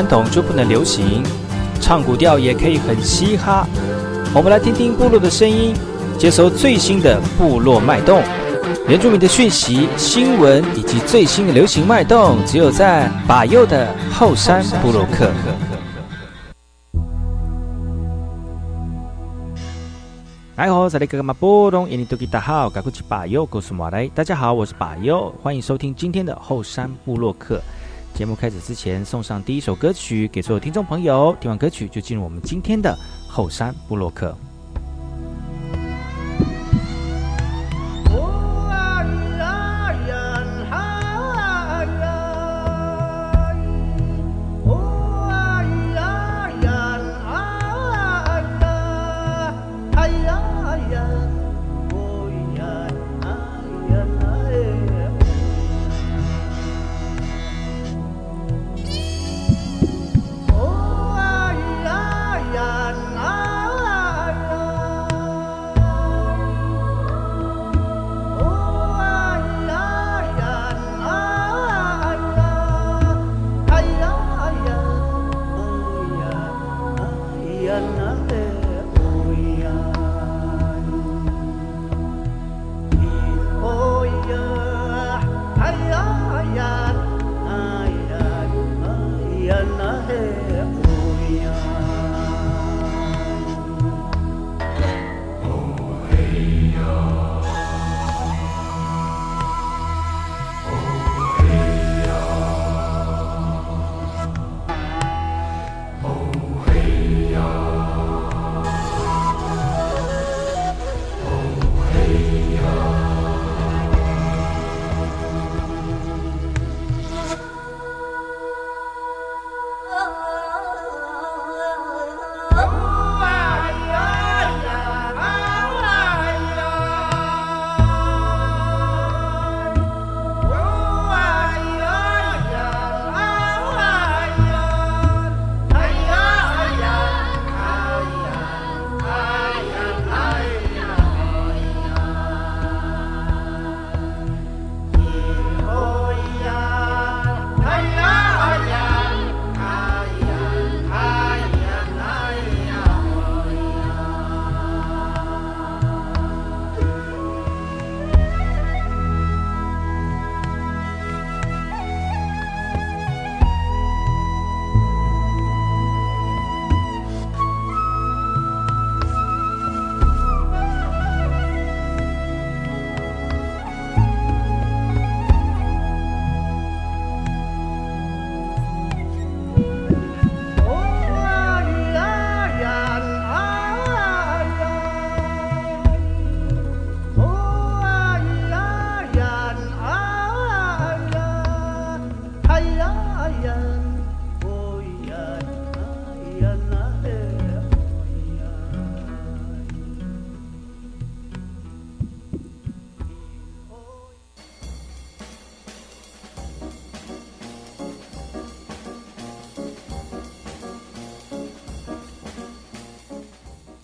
传统就不能流行，唱古调也可以很嘻哈。我们来听听部落的声音，接收最新的部落脉动、原住民的讯息、新闻以及最新的流行脉动，只有在把右的后山部落克。哎吼，在那个马波东，印尼多吉大好，赶快去把右告诉马来。大家好，我是把右，欢迎收听今天的后山部落客。节目开始之前，送上第一首歌曲给所有听众朋友。听完歌曲，就进入我们今天的后山布洛克。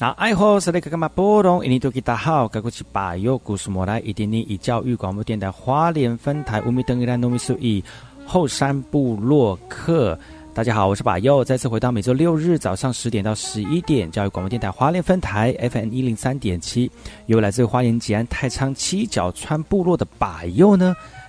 那爱好是那个干嘛波动？印尼多吉大好，该过去把右故事莫来，一点点以教育广播电台花莲分台乌米登伊兰糯米苏以后山部落客。大家好，我是把右，再次回到每周六日早上十点到十一点，教育广播电台花莲分台 FM 一零三点七，由来自花莲吉安太仓七角川部落的把右呢。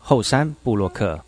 后山布洛克。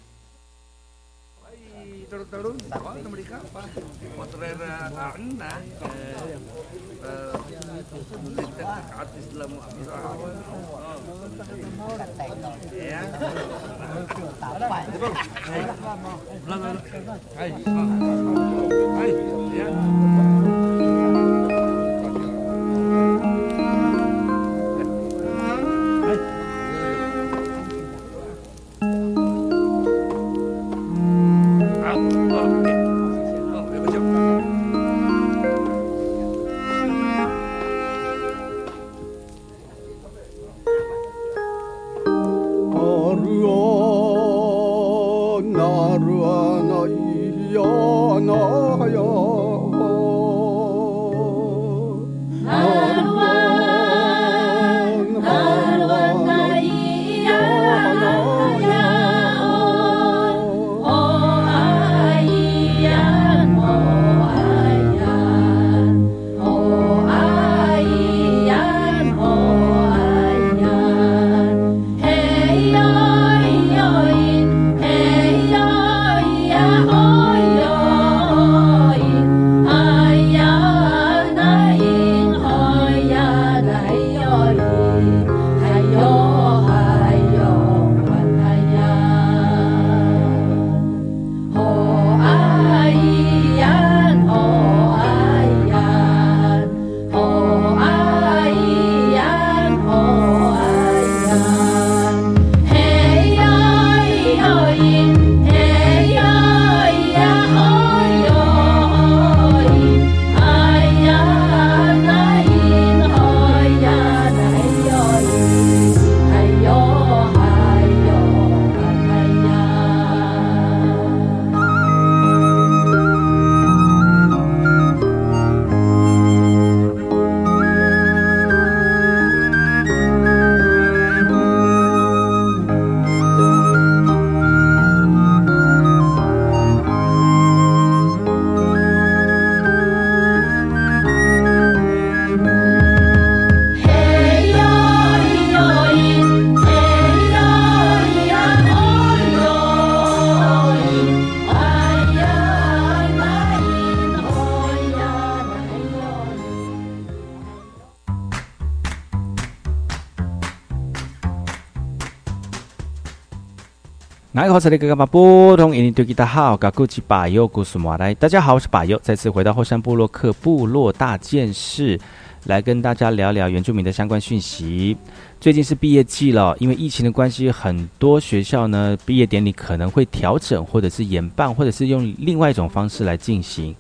好？这里哥哥波通，印尼对吉他好，噶古吉巴尤古苏马来。大家好，我是巴尤，再次回到后山部落克部落大件事，来跟大家聊聊原住民的相关讯息。最近是毕业季了，因为疫情的关系，很多学校呢毕业典礼可能会调整，或者是延办，或者是用另外一种方式来进行。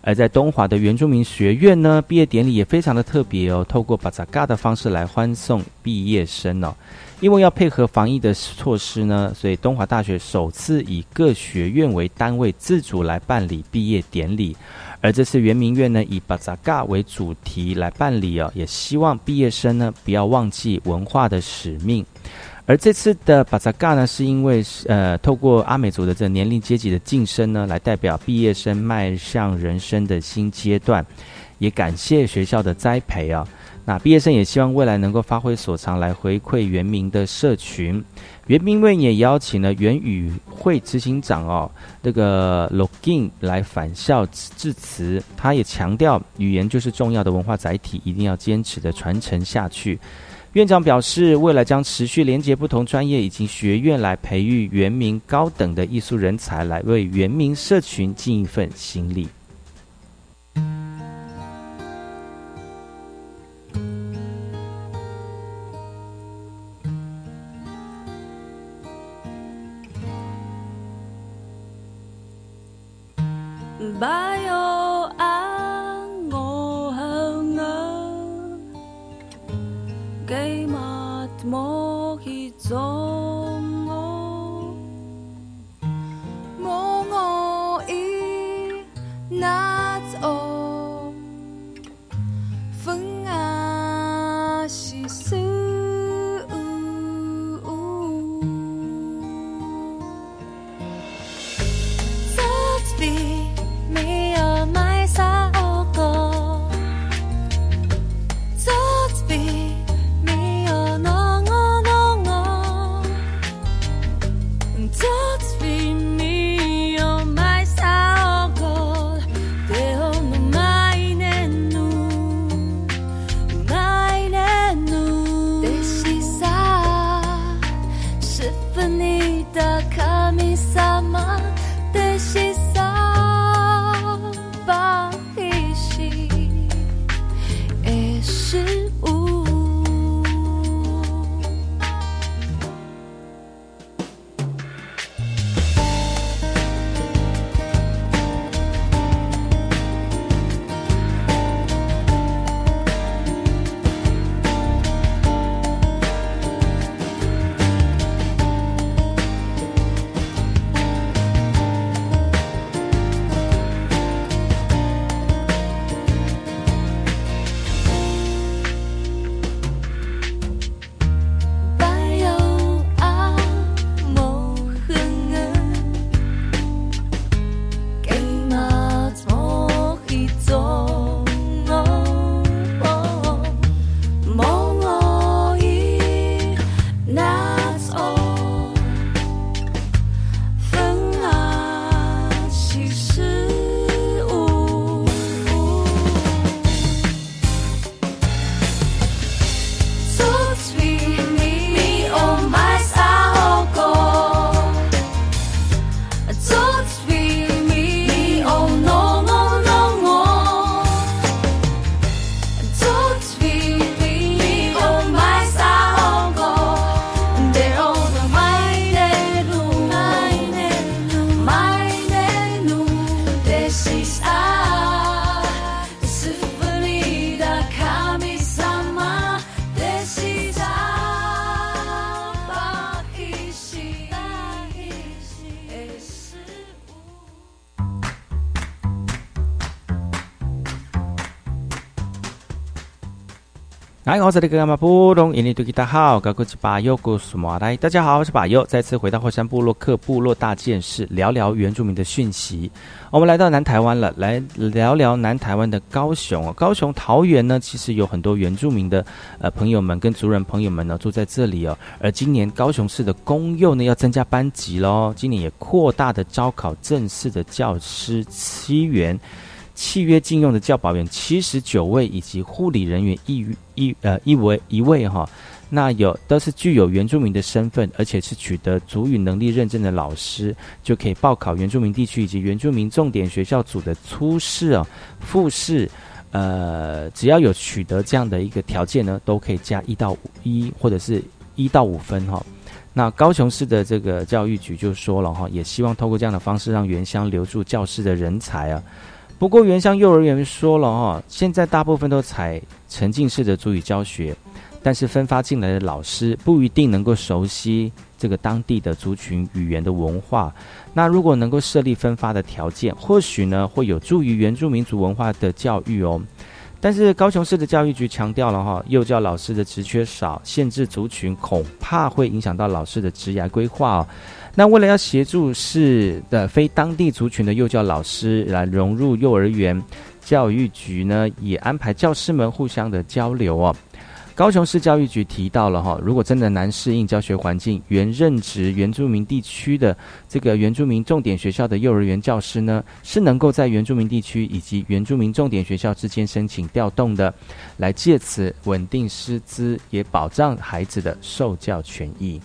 而在东华的原住民学院呢，毕业典礼也非常的特别哦，透过巴扎嘎的方式来欢送毕业生哦。因为要配合防疫的措施呢，所以东华大学首次以各学院为单位自主来办理毕业典礼。而这次圆明院呢，以巴扎嘎为主题来办理哦，也希望毕业生呢不要忘记文化的使命。而这次的巴扎嘎呢，是因为呃，透过阿美族的这年龄阶级的晋升呢，来代表毕业生迈向人生的新阶段，也感谢学校的栽培啊。那毕业生也希望未来能够发挥所长来回馈原民的社群。原民会也邀请了原语会执行长哦，这个 Login 来返校致辞。他也强调，语言就是重要的文化载体，一定要坚持的传承下去。院长表示，未来将持续连接不同专业以及学院，来培育原民高等的艺术人才，来为原民社群尽一份心力。大家好，我是巴佑，再次回到火山部落克部落大件事，聊聊原住民的讯息。我们来到南台湾了，来聊聊南台湾的高雄高雄桃园呢，其实有很多原住民的呃朋友们跟族人朋友们呢住在这里哦。而今年高雄市的公幼呢要增加班级喽，今年也扩大的招考正式的教师七员。契约禁用的教保员七十九位，以及护理人员一一呃一位一位哈。那有都是具有原住民的身份，而且是取得族语能力认证的老师，就可以报考原住民地区以及原住民重点学校组的初试哦、复试。呃，只要有取得这样的一个条件呢，都可以加一到五一或者是一到五分哈。那高雄市的这个教育局就说了哈，也希望透过这样的方式让原乡留住教师的人才啊。不过原乡幼儿园说了哈，现在大部分都采沉浸式的主语教学，但是分发进来的老师不一定能够熟悉这个当地的族群语言的文化。那如果能够设立分发的条件，或许呢会有助于原住民族文化的教育哦。但是高雄市的教育局强调了哈，幼教老师的职缺少，限制族群，恐怕会影响到老师的职涯规划哦。那为了要协助市的非当地族群的幼教老师来融入幼儿园，教育局呢也安排教师们互相的交流哦。高雄市教育局提到了哈，如果真的难适应教学环境，原任职原住民地区的这个原住民重点学校的幼儿园教师呢，是能够在原住民地区以及原住民重点学校之间申请调动的，来借此稳定师资，也保障孩子的受教权益。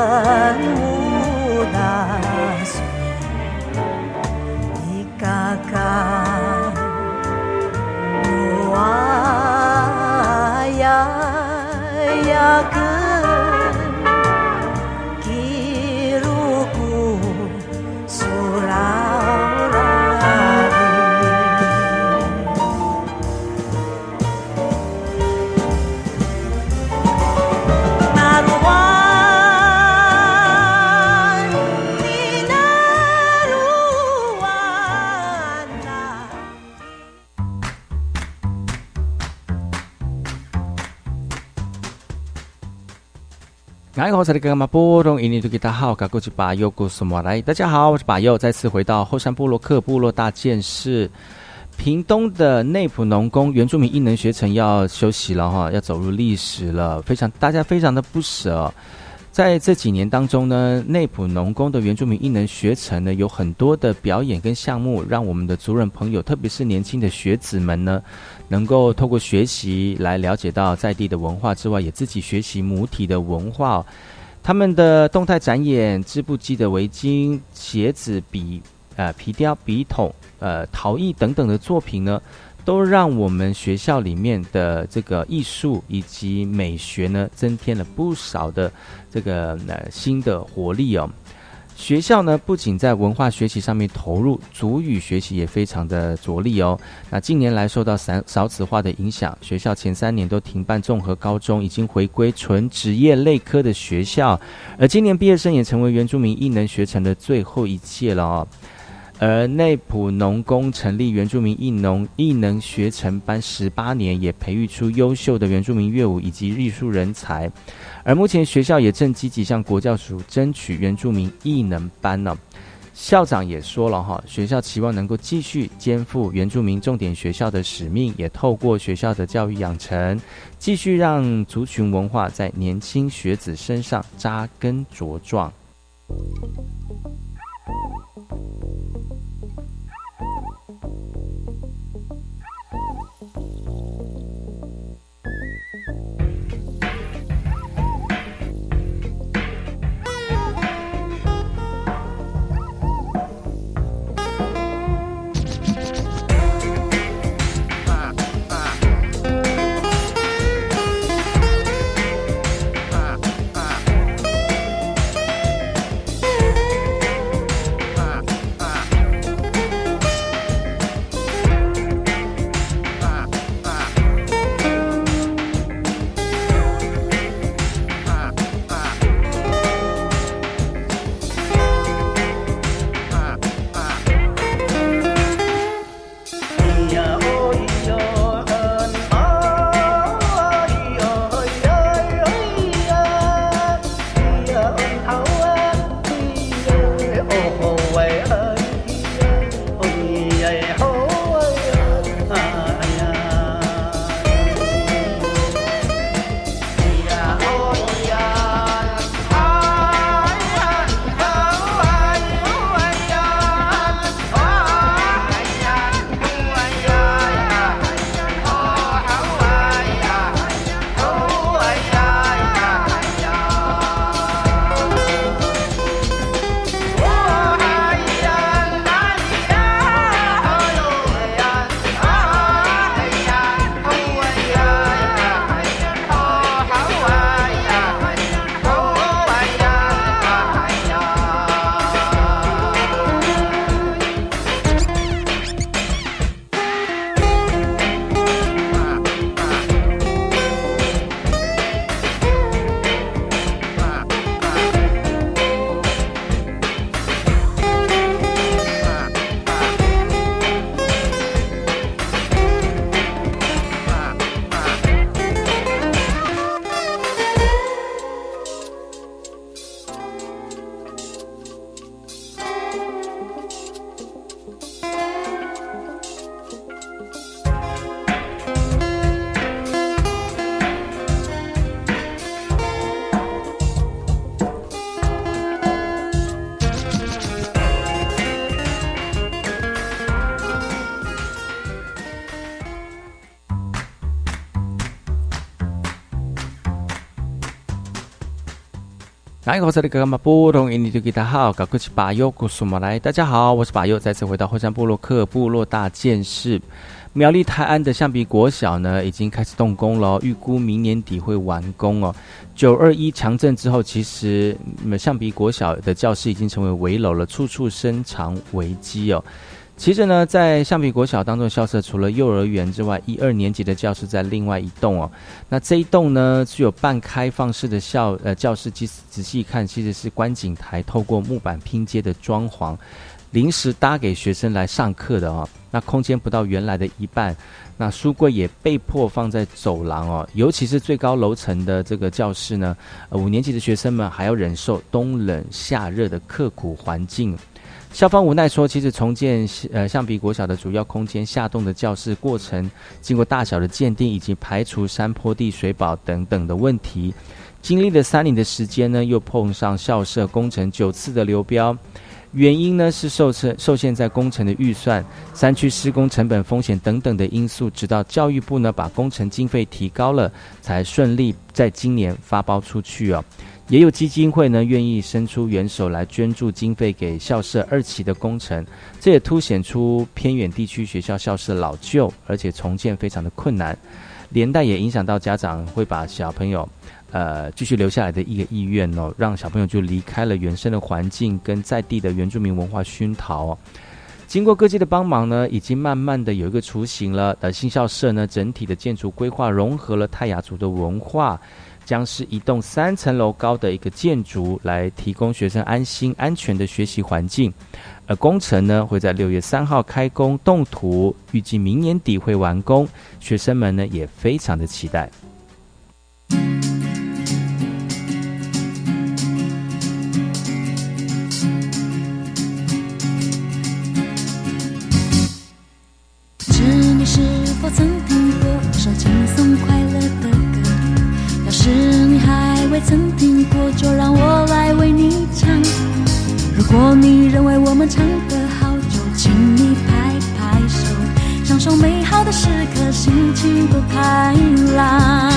啊大家好，我是巴佑，再次回到后山部落克部落大件事。屏东的内埔农工原住民艺能学程要休息了哈，要走入历史了，非常大家非常的不舍。在这几年当中呢，内埔农工的原住民艺能学程呢，有很多的表演跟项目，让我们的族人朋友，特别是年轻的学子们呢。能够透过学习来了解到在地的文化之外，也自己学习母体的文化。他们的动态展演、织布机的围巾、鞋子、笔、呃皮雕、笔筒、呃陶艺等等的作品呢，都让我们学校里面的这个艺术以及美学呢，增添了不少的这个呃新的活力哦。学校呢，不仅在文化学习上面投入，主语学习也非常的着力哦。那近年来受到少少子化的影响，学校前三年都停办综合高中，已经回归纯职业类科的学校。而今年毕业生也成为原住民异能学成的最后一届了哦。而内埔农工成立原住民艺农艺能学成班十八年，也培育出优秀的原住民乐舞以及艺术人才。而目前学校也正积极向国教署争取原住民艺能班呢。校长也说了哈，学校期望能够继续肩负原住民重点学校的使命，也透过学校的教育养成，继续让族群文化在年轻学子身上扎根茁壮。大家好，我是巴佑，古苏马来。大家好，我是巴佑，再次回到后山部落克部落大件事。苗栗泰安的象鼻国小呢，已经开始动工了，预估明年底会完工哦。九二一强震之后，其实象鼻国小的教室已经成为围楼了，处处深藏危机哦。其实呢，在橡皮国小当中的校舍，除了幼儿园之外，一二年级的教室在另外一栋哦。那这一栋呢，具有半开放式的校呃教室，其实仔细看，其实是观景台透过木板拼接的装潢，临时搭给学生来上课的哦。那空间不到原来的一半，那书柜也被迫放在走廊哦。尤其是最高楼层的这个教室呢，五年级的学生们还要忍受冬冷夏热的刻苦环境。校方无奈说，其实重建呃象鼻国小的主要空间下洞的教室过程，经过大小的鉴定以及排除山坡地水保等等的问题，经历了三年的时间呢，又碰上校舍工程九次的流标，原因呢是受受受限在工程的预算、山区施工成本风险等等的因素，直到教育部呢把工程经费提高了，才顺利在今年发包出去哦。也有基金会呢，愿意伸出援手来捐助经费给校舍二期的工程，这也凸显出偏远地区学校校舍老旧，而且重建非常的困难，连带也影响到家长会把小朋友，呃，继续留下来的一个意愿哦，让小朋友就离开了原生的环境跟在地的原住民文化熏陶。经过各界的帮忙呢，已经慢慢的有一个雏形了。呃，新校舍呢，整体的建筑规划融合了泰雅族的文化。将是一栋三层楼高的一个建筑，来提供学生安心、安全的学习环境。而工程呢会在六月三号开工动土，预计明年底会完工。学生们呢也非常的期待。如果你认为我们唱歌好，就请你拍拍手，享受美好的时刻，心情多开朗。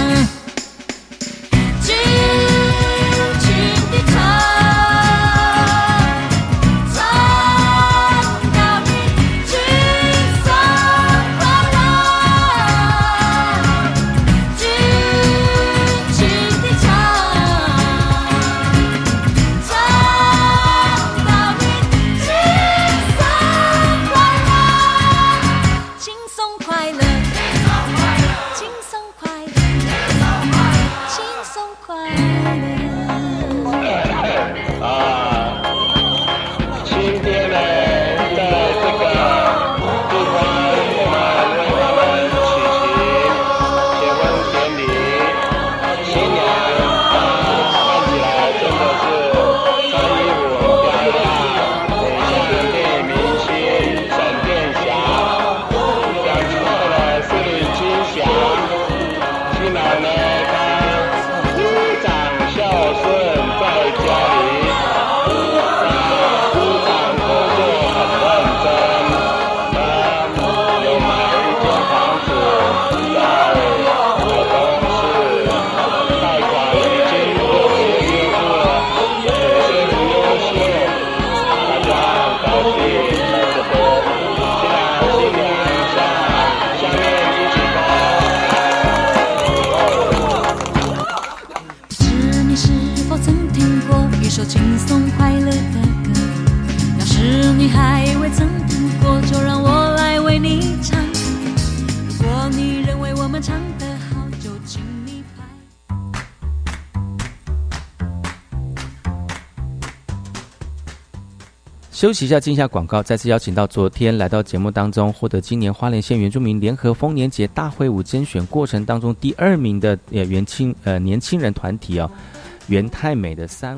休息一下，进一下广告。再次邀请到昨天来到节目当中，获得今年花莲县原住民联合丰年节大会舞甄选过程当中第二名的呃年轻呃年轻人团体哦。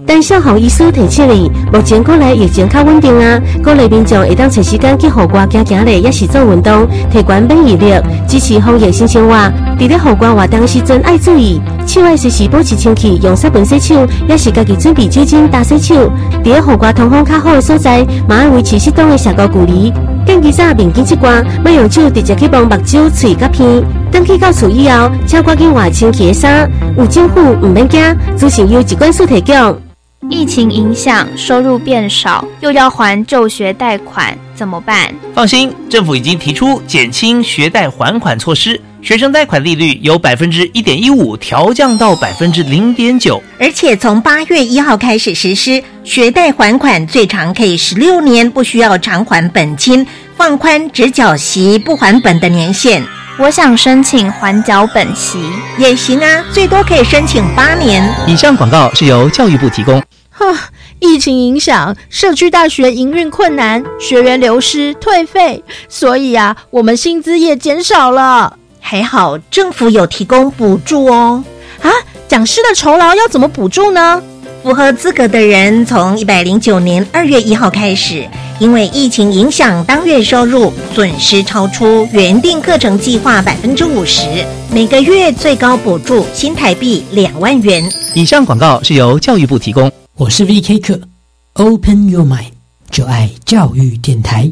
但上好医师提醒你，目前国内疫情较稳定啊，国内民众会当找时间去户外行行咧，也是做运动，提高免疫力，支持防疫新生活。伫咧户外活动时阵爱注意，手爱随时保持清气，用湿盆洗手，也是家己准备酒精打洗手。伫咧户外通风较好的所在，嘛要维持适当的社交距离。更其早面巾一挂，莫用手直接去帮目睭、嘴甲鼻。等去到厝以后，请赶紧换清气的衫。有政府唔免惊，自行由机关所提供。疫情影响，收入变少，又要还就学贷款，怎么办？放心，政府已经提出减轻学贷还款措施。学生贷款利率由百分之一点一五调降到百分之零点九，而且从八月一号开始实施，学贷还款最长可以十六年，不需要偿还本金，放宽只缴息不还本的年限。我想申请缓缴本息也行啊，最多可以申请八年。以上广告是由教育部提供。哈，疫情影响，社区大学营运困难，学员流失退费，所以啊，我们薪资也减少了。还好政府有提供补助哦。啊，讲师的酬劳要怎么补助呢？符合资格的人，从一百零九年二月一号开始，因为疫情影响，当月收入损失超出原定课程计划百分之五十，每个月最高补助新台币两万元。以上广告是由教育部提供。我是 V.K. 课，Open Your Mind，就爱教育电台。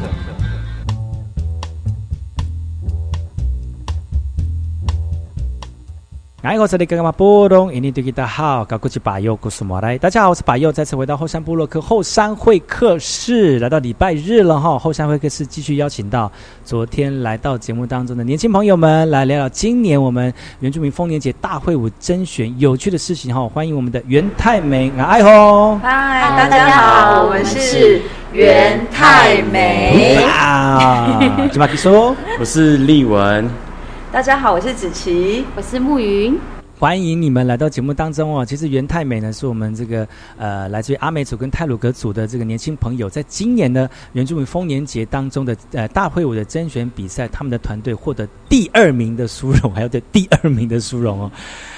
哎，我这里刚刚波动，印尼对大家好，高古吉巴佑，古苏莫来。大家好，我是巴佑，再次回到后山部落克后山会客室，来到礼拜日了哈。后山会客室继续邀请到昨天来到节目当中的年轻朋友们，来聊聊今年我们原住民丰年节大会舞甄选有趣的事情哈。欢迎我们的袁太美，哎吼，嗨，大家好，我们是袁太美。啊，吉马吉说，我是丽文。大家好，我是子琪，我是暮云。欢迎你们来到节目当中哦。其实袁太美呢，是我们这个呃来自于阿美族跟泰鲁格族的这个年轻朋友，在今年呢原住民丰年节当中的呃大会舞的甄选比赛，他们的团队获得第二名的殊荣，还有对第二名的殊荣哦。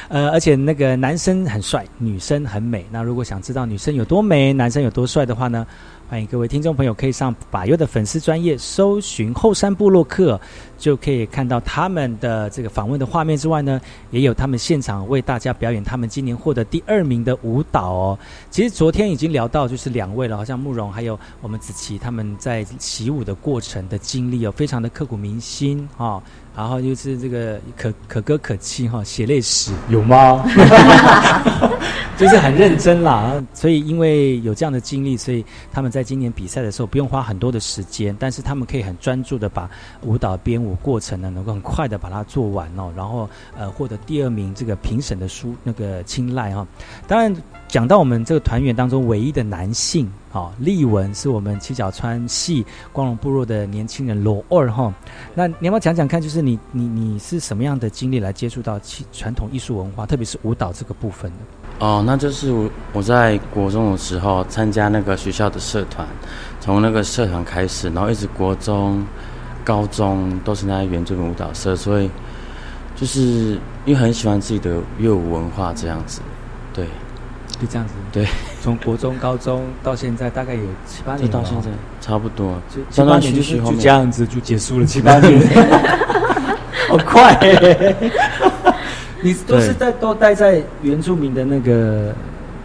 呃，而且那个男生很帅，女生很美。那如果想知道女生有多美，男生有多帅的话呢？欢迎各位听众朋友可以上百优的粉丝专业搜寻后山部落客，就可以看到他们的这个访问的画面之外呢，也有他们现场为大家表演他们今年获得第二名的舞蹈哦。其实昨天已经聊到就是两位了，好像慕容还有我们子琪他们在习舞的过程的经历哦，非常的刻骨铭心啊。然后就是这个可可歌可泣哈，血泪史有吗？就是很认真啦。所以因为有这样的经历，所以他们在今年比赛的时候不用花很多的时间，但是他们可以很专注的把舞蹈编舞过程呢，能够很快的把它做完哦。然后呃获得第二名，这个评审的书那个青睐哈。当然讲到我们这个团员当中唯一的男性。好，立文是我们七角川系光荣部落的年轻人罗二哈。那你要不要讲讲看，就是你你你是什么样的经历来接触到传统艺术文化，特别是舞蹈这个部分的？哦，那就是我在国中的时候参加那个学校的社团，从那个社团开始，然后一直国中、高中都是在原住民舞蹈社，所以就是因为很喜欢自己的乐舞文化这样子，对。就这样子，对，从国中、高中到现在，大概有七八年，到现在差不多，七八年就是就这样子就结束了，七八年，好快！你都是在都待在原住民的那个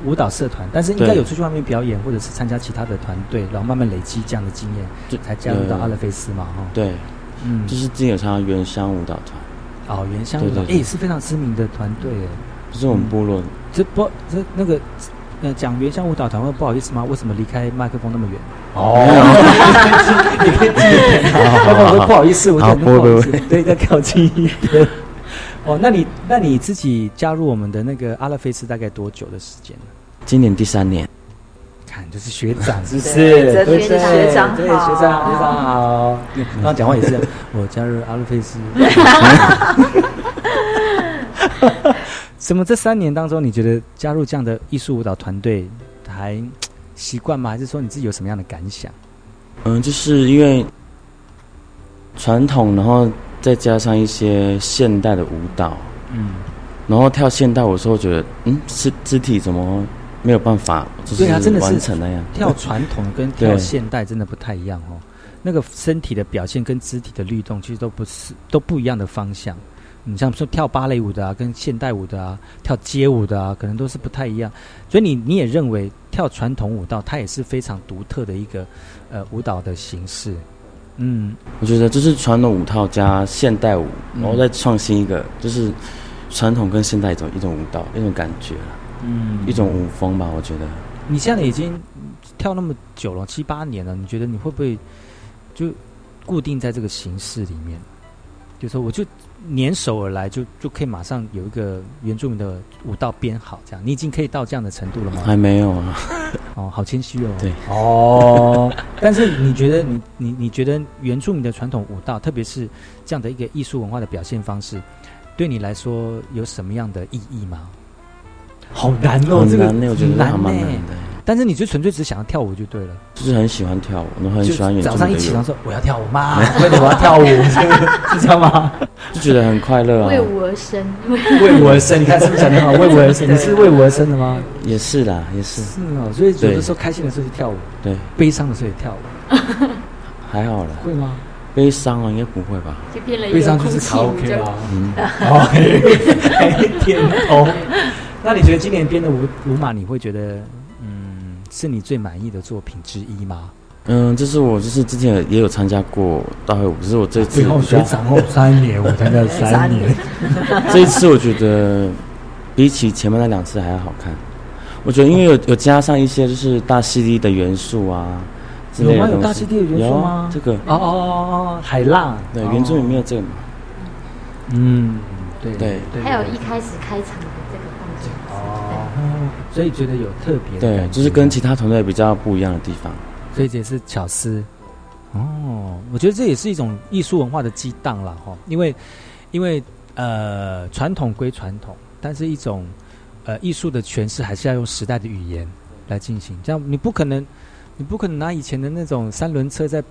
舞蹈社团，但是应该有出去外面表演，或者是参加其他的团队，然后慢慢累积这样的经验，就才加入到阿勒菲斯嘛，哈。对，嗯，就是之前有参加原乡舞蹈团，哦，原乡舞蹈，哎，是非常知名的团队，哎，不是我们部落。这不这那个呃讲原乡舞蹈团会不好意思吗？为什么离开麦克风那么远？哦，你可以近一点。我不好意思，我讲不好意思，对，再靠近一点。哦，那你那你自己加入我们的那个阿拉菲斯大概多久的时间呢？今年第三年。看，就是学长，是不是？对学长对学长学长好。刚刚讲话也是，我加入阿拉菲斯。怎么这三年当中，你觉得加入这样的艺术舞蹈团队还习惯吗？还是说你自己有什么样的感想？嗯，就是因为传统，然后再加上一些现代的舞蹈，嗯，然后跳现代舞的时候，觉得嗯，肢肢体怎么没有办法？对啊，真的是完成那样。跳传统跟跳现代真的不太一样哦。那个身体的表现跟肢体的律动，其实都不是都不一样的方向。你像说跳芭蕾舞的啊，跟现代舞的啊，跳街舞的啊，可能都是不太一样。所以你你也认为跳传统舞蹈，它也是非常独特的一个呃舞蹈的形式。嗯，我觉得就是传统舞套加现代舞，然后再创新一个，就是传统跟现代一种一种舞蹈一种感觉嗯，一种舞风吧。我觉得你现在已经跳那么久了，七八年了，你觉得你会不会就固定在这个形式里面？就说我就。年手而来，就就可以马上有一个原住民的舞蹈编好，这样你已经可以到这样的程度了吗？还没有啊。哦，好谦虚哦。对。哦。但是你觉得你你你觉得原住民的传统舞蹈，特别是这样的一个艺术文化的表现方式，对你来说有什么样的意义吗？好难哦，这个我觉得还蛮难的。但是你就纯粹只是想要跳舞就对了，就是很喜欢跳舞，然后很喜欢。早上一起床说我要跳舞吗？为什么要跳舞？是这样吗？就觉得很快乐啊！为舞而生，为舞而生，你看是不是讲的好？为舞而生，你是为舞而生的吗？也是啦，也是。是哦，所以有的时候开心的时候就跳舞，对；悲伤的时候也跳舞，还好了。会吗？悲伤啊，应该不会吧？就变了一悲伤就是卡 OK 就啊。嗯，点头。那你觉得今年编的舞舞马，你会觉得嗯是你最满意的作品之一吗？嗯，这是我就是之前也有参加过大会舞，只是我这次最后学长后，三年我参加了三年，这一次我觉得比起前面那两次还要好看。我觉得因为有有加上一些就是大 CD 的元素啊有吗？有大溪地的元素吗啊？这个哦哦哦哦，海浪，对哦原住民没有这个嘛？嗯，对对对，还有一开始开场哦，所以觉得有特别的对，就是跟其他团队比较不一样的地方。所以这也是巧思。哦，我觉得这也是一种艺术文化的激荡了哈，因为因为呃传统归传统，但是一种呃艺术的诠释还是要用时代的语言来进行，这样你不可能你不可能拿以前的那种三轮车在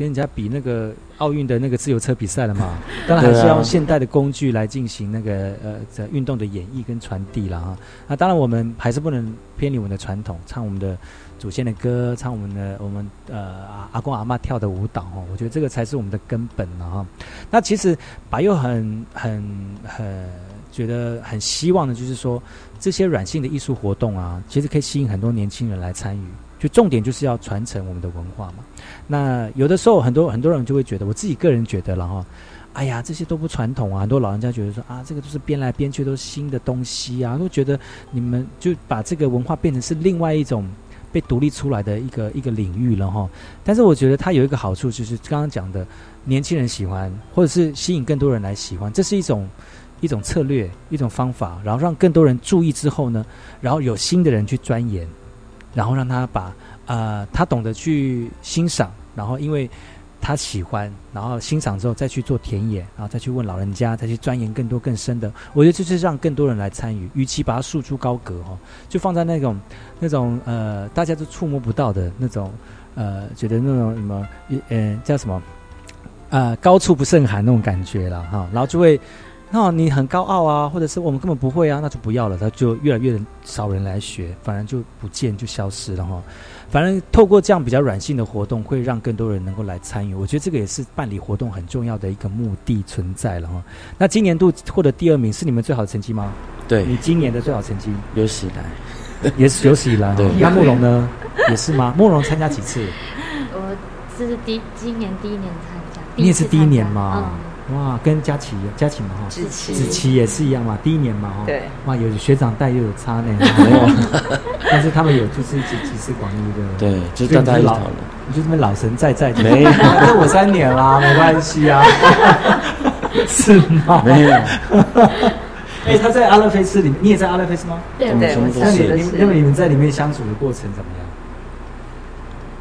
跟人家比那个奥运的那个自由车比赛了嘛？当然还是要用现代的工具来进行那个呃这运动的演绎跟传递了哈。那当然我们还是不能偏离我们的传统，唱我们的祖先的歌，唱我们的我们呃阿阿公阿妈跳的舞蹈哦，我觉得这个才是我们的根本了哈。那其实白又很很很觉得很希望的就是说这些软性的艺术活动啊，其实可以吸引很多年轻人来参与。就重点就是要传承我们的文化嘛。那有的时候很多很多人就会觉得，我自己个人觉得了哈，哎呀这些都不传统啊。很多老人家觉得说啊，这个都是编来编去都是新的东西啊，都觉得你们就把这个文化变成是另外一种。被独立出来的一个一个领域了哈，但是我觉得它有一个好处，就是刚刚讲的，年轻人喜欢，或者是吸引更多人来喜欢，这是一种一种策略，一种方法，然后让更多人注意之后呢，然后有新的人去钻研，然后让他把呃他懂得去欣赏，然后因为他喜欢，然后欣赏之后再去做田野，然后再去问老人家，再去钻研更多更深的。我觉得这是让更多人来参与，与其把它束之高阁哈，就放在那种那种呃大家都触摸不到的那种呃，觉得那种什么呃叫什么呃高处不胜寒那种感觉了哈，然后就会。那你很高傲啊，或者是我们根本不会啊，那就不要了，他就越来越少人来学，反而就不见就消失了哈。反正透过这样比较软性的活动，会让更多人能够来参与。我觉得这个也是办理活动很重要的一个目的存在了哈。那今年度获得第二名是你们最好的成绩吗？对，你今年的最好成绩有史以来，也是有史以来。对，那慕容呢？也是吗？慕容参加几次？我这是第今年第一年参加，你也是第一年吗？嗯。哇，跟佳琪、佳琪嘛哈，子琪子琪也是一样嘛，第一年嘛哈。对。哇，有学长带又有差呢，没有。但是他们有就是一起集思广益的。对，就是大家一起讨论。你就这么老神在在，没有，那我三年啦，没关系啊。是吗？没有。哎，他在阿勒菲斯里面，你也在阿勒菲斯吗？对对，我那你你那么你们在里面相处的过程怎么样？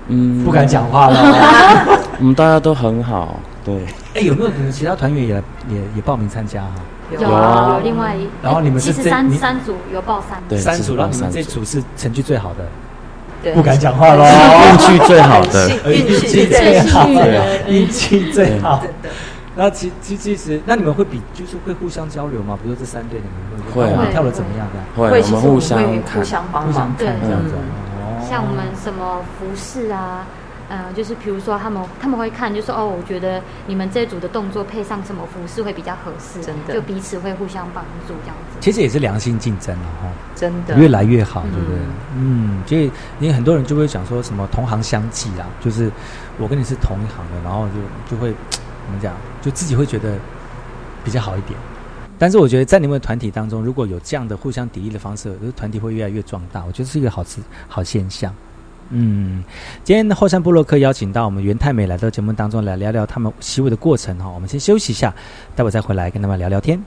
嗯，不敢讲话了。我们大家都很好。对，哎，有没有你们其他团员也也也报名参加哈？有啊，有另外一，然后你们是三三组有报三，对，三组，然后你们这组是成绩最好的，对，不敢讲话喽，运气最好的，运气最好的，运气最好。然后其其其实，那你们会比就是会互相交流吗？比如说这三队你们会会跳的怎么样的？会，我们互相互相帮忙，对。这样子。像我们什么服饰啊。嗯，就是比如说他们他们会看，就说哦，我觉得你们这组的动作配上什么服饰会比较合适，真的，就彼此会互相帮助这样子。其实也是良性竞争了哈，真的越来越好，对不对？嗯，所以你很多人就会讲说什么同行相忌啊，就是我跟你是同一行的，然后就就会怎么讲，就自己会觉得比较好一点。但是我觉得在你们的团体当中，如果有这样的互相砥砺的方式，就是团体会越来越壮大，我觉得是一个好事好现象。嗯，今天的后山布洛克邀请到我们袁太美来到节目当中来聊聊他们习武的过程哈。我们先休息一下，待会再回来跟他们聊聊天。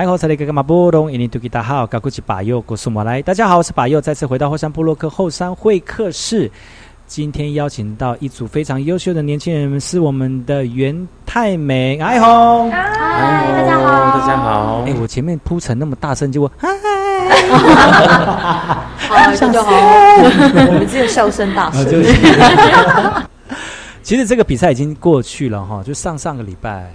爱好才的哥哥马波隆，印尼土吉大号，高古吉巴佑，古苏马来。大家好，我是巴佑，再次回到后山部落克后山会客室。今天邀请到一组非常优秀的年轻人，是我们的袁太美，爱红，嗨，大家好，大家好。哎，我前面铺陈那么大声，结果嗨，好，这样就好。我们只有笑声大声。其实这个比赛已经过去了哈，就上上个礼拜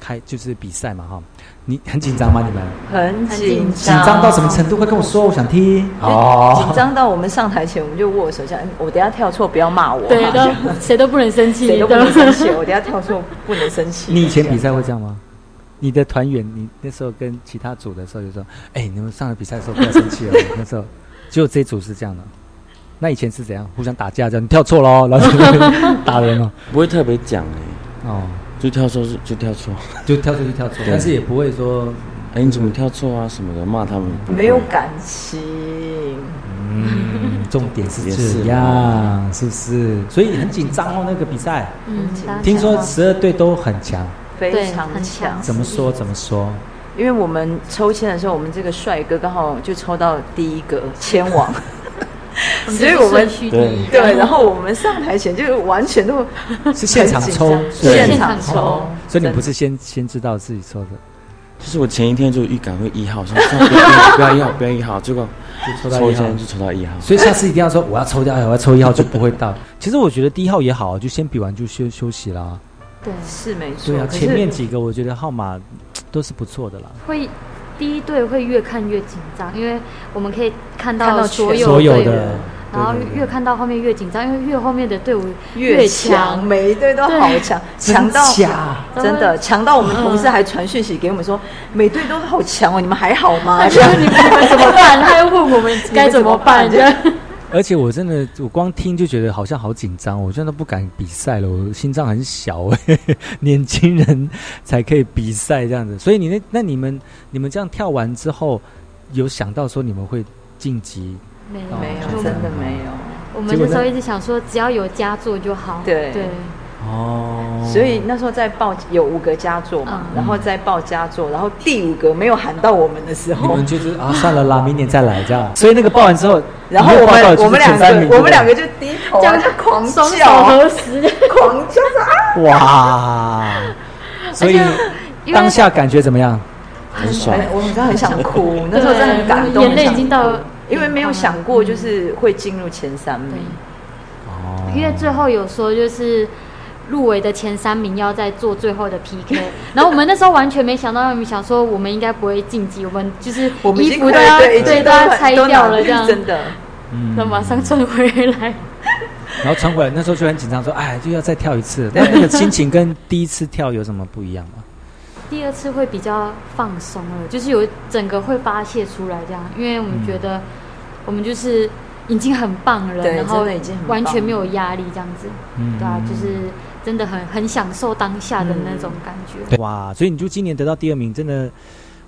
开就是比赛嘛哈。你很紧张吗？你们很紧张，紧张到什么程度？快跟我说，我想听。哦，紧张到我们上台前，我们就握手，讲我等下跳错，不要骂我。对，都谁都不能生气，谁都不能生气。我等下跳错，不能生气。你以前比赛会这样吗？你的团员，你那时候跟其他组的时候就说：“哎，你们上了比赛的时候不要生气哦。”那时候只有这组是这样的。那以前是怎样？互相打架这样？你跳错喽，然后 打人哦，不会特别讲哎。哦。就跳错是就跳错，就跳错就跳错，但是也不会说，哎，你怎么跳错啊什么的，骂他们。没有感情。嗯，重点是这样，是不是？所以很紧张哦，那个比赛。嗯，听说十二队都很强，非常强。怎么说？怎么说？因为我们抽签的时候，我们这个帅哥刚好就抽到第一个签王。所以我们对对，然后我们上台前就完全都是现场抽，现场抽。所以你不是先先知道自己抽的，就是我前一天就预感会一号，说 不要一号，不要一号，结果就抽到一号，就抽到一号。所以下次一定要说我要抽掉，我要抽一号就不会到。其实我觉得第一号也好，就先比完就休休息啦。对，是没错。对啊，前面几个我觉得号码都是不错的啦。会。第一队会越看越紧张，因为我们可以看到所有队伍，然后越看到后面越紧张，因为越后面的队伍越强，每一队都好强，强到真的强到我们同事还传讯息给我们说，每队都好强哦，你们还好吗？你们怎么办？他又问我们该怎么办？而且我真的，我光听就觉得好像好紧张，我真的不敢比赛了。我心脏很小哎，年轻人才可以比赛这样子。所以你那那你们你们这样跳完之后，有想到说你们会晋级？没有，没有，真的没有。我们那时候一直想说，只要有佳作就好。对对。哦，所以那时候在报有五个佳作嘛，然后再报佳作，然后第五个没有喊到我们的时候，我们就是啊，算了啦，明年再来这样。所以那个报完之后，然后我们我们两个我们两个就低头，这样就狂叫，合十，狂叫啊！哇！所以当下感觉怎么样？很爽，我们真的很想哭，那时候真的很感动，眼泪已经到，因为没有想过就是会进入前三名。哦，因为最后有说就是。入围的前三名要再做最后的 PK，然后我们那时候完全没想到，我们想说我们应该不会晋级，我们就是衣服都要对都要拆掉了这样，真的，嗯，那马上穿回来，然后穿回来那时候就很紧张，说哎就要再跳一次，那那个心情跟第一次跳有什么不一样吗？第二次会比较放松了，就是有整个会发泄出来这样，因为我们觉得我们就是已经很棒了，然后完全没有压力这样子，对啊，就是。真的很很享受当下的那种感觉。哇！所以你就今年得到第二名，真的，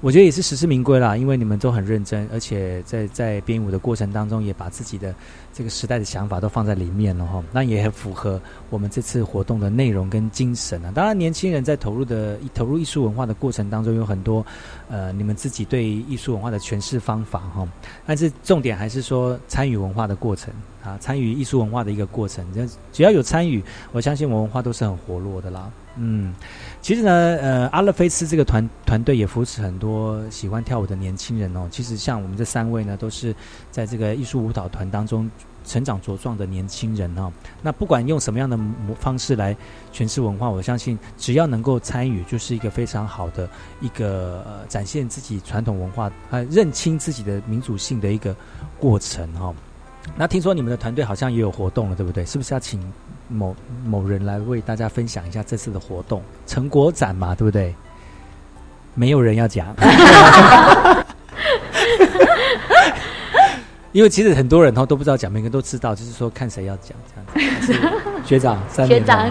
我觉得也是实至名归啦。因为你们都很认真，而且在在编舞的过程当中，也把自己的这个时代的想法都放在里面了哈。那也很符合我们这次活动的内容跟精神啊。当然，年轻人在投入的投入艺术文化的过程当中，有很多呃，你们自己对艺术文化的诠释方法哈。但是重点还是说参与文化的过程。啊，参与艺术文化的一个过程，只要有参与，我相信文化都是很活络的啦。嗯，其实呢，呃，阿勒菲斯这个团团队也扶持很多喜欢跳舞的年轻人哦。其实像我们这三位呢，都是在这个艺术舞蹈团当中成长茁壮的年轻人哦。那不管用什么样的方式来诠释文化，我相信只要能够参与，就是一个非常好的一个呃展现自己传统文化啊，认清自己的民主性的一个过程哈。那听说你们的团队好像也有活动了，对不对？是不是要请某某人来为大家分享一下这次的活动成果展嘛？对不对？没有人要讲，因为其实很多人哈都不知道讲，每个人都知道，就是说看谁要讲这样子。学长，三年，学长，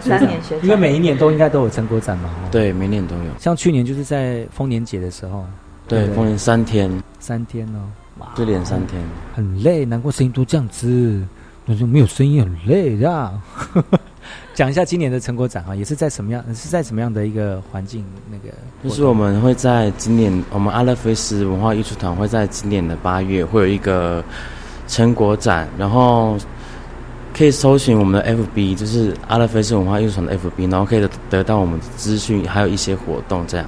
三年学长，因为每一年都应该都有成果展嘛。对，每年都有。像去年就是在丰年节的时候，对，丰年三天，三天哦。就连三天，很累，难怪声音都这样子。那就没有声音，很累，这样。讲一下今年的成果展啊，也是在什么样？是在什么样的一个环境？那个就是我们会在今年，我们阿勒菲斯文化艺术团会在今年的八月会有一个成果展，然后可以搜寻我们的 FB，就是阿勒菲斯文化艺术团的 FB，然后可以得到我们的资讯，还有一些活动这样。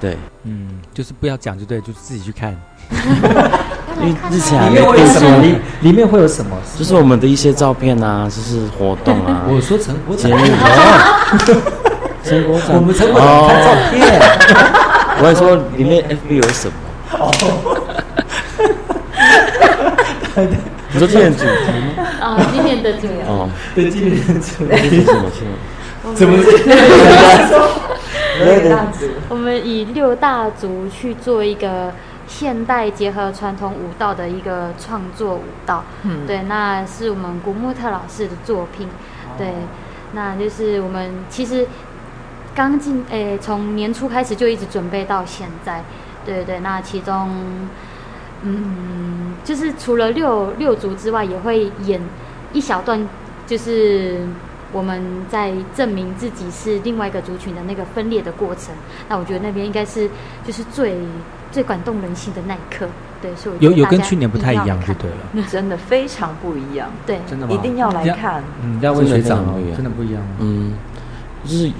对，嗯，就是不要讲就对，就是自己去看。因为日前里面会有什么？里里面会有什么？就是我们的一些照片啊，就是活动啊。我说成果展，成果展，我们成果展看照片。我还说里面 FB 有什么？哦 你说今年主题吗？啊，今年的主题哦，对，今年的主题是什么？怎么？六大族，我们以六大族去做一个。现代结合传统舞蹈的一个创作舞蹈，嗯，对，那是我们古木特老师的作品，对，那就是我们其实刚进，诶，从年初开始就一直准备到现在，对对对，那其中，嗯，就是除了六六组之外，也会演一小段，就是我们在证明自己是另外一个族群的那个分裂的过程，那我觉得那边应该是就是最。最感动人心的那一刻，对，所以有有跟去年不太一样，就对了，真的非常不一样，对，真的吗？一定要来看，嗯，要问学长真的不一样，嗯，就是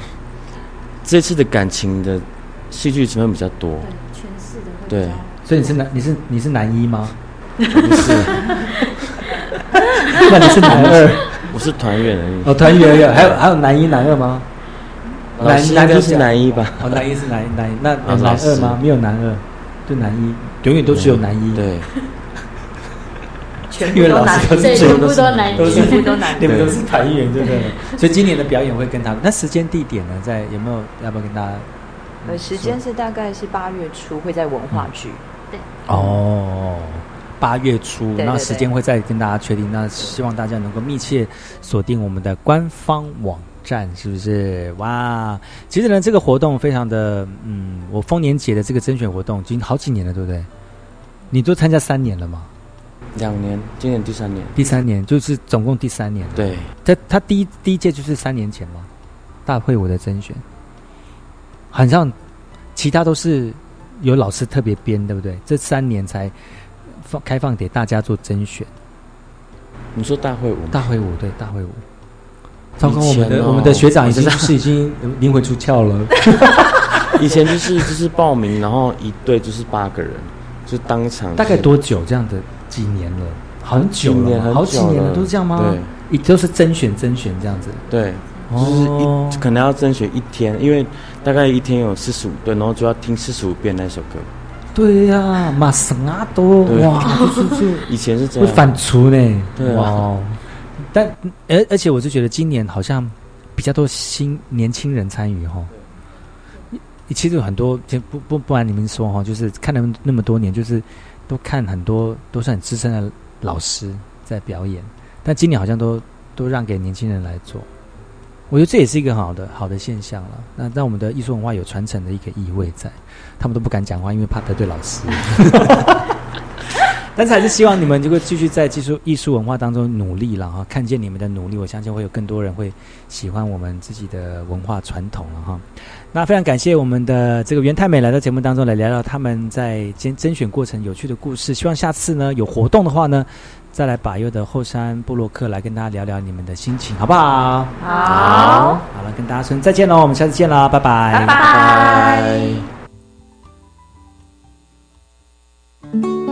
这次的感情的戏剧成分比较多，诠释的对，所以你是男，你是你是男一吗？不是，那你是男二，我是团员而已，哦，团员有，还有还有男一男二吗？男男就是男一吧，哦，男一是男男一，那男二吗？没有男二。就男一，永远都只有男一。对，全部都男，全部都男一，全部都男，你们都是团员，对不对？所以今年的表演会跟他们。那时间地点呢？在有没有？要不要跟大家？呃，时间是大概是八月初，会在文化局。对。哦，八月初，那时间会再跟大家确定。那希望大家能够密切锁定我们的官方网。站是不是哇？其实呢，这个活动非常的嗯，我丰年节的这个甄选活动已经好几年了，对不对？你都参加三年了吗？两年，今年第三年。第三年就是总共第三年。对，他他第一第一届就是三年前吗？大会我的甄选，好像其他都是有老师特别编，对不对？这三年才放开放给大家做甄选。你说大会舞？大会舞对，大会舞。糟糕，我们的我们的学长已经是已经灵魂出窍了。以前就是就是报名，然后一队就是八个人，就当场。大概多久这样的？几年了？很久了，好几年了，都是这样吗？对，一都是甄选甄选这样子。对，就是一可能要甄选一天，因为大概一天有四十五队，然后就要听四十五遍那首歌。对呀，马神阿多哇，就是 以前是这样，会反刍呢。对啊。但而而且我就觉得今年好像比较多新年轻人参与哈，其实有很多就不不不瞒你们说哈，就是看了那么多年，就是都看很多都是很资深的老师在表演，但今年好像都都让给年轻人来做，我觉得这也是一个好的好的现象了。那让我们的艺术文化有传承的一个意味在，他们都不敢讲话，因为怕得罪老师。但是还是希望你们这个继续在技术、艺术、文化当中努力了。哈，看见你们的努力，我相信会有更多人会喜欢我们自己的文化传统了。哈，那非常感谢我们的这个袁太美来到节目当中来聊聊他们在甄甄选过程有趣的故事。希望下次呢有活动的话呢，再来把右的后山布洛克来跟大家聊聊你们的心情好不好？好，好了，跟大家说再见喽。我们下次见啦，拜拜，拜拜。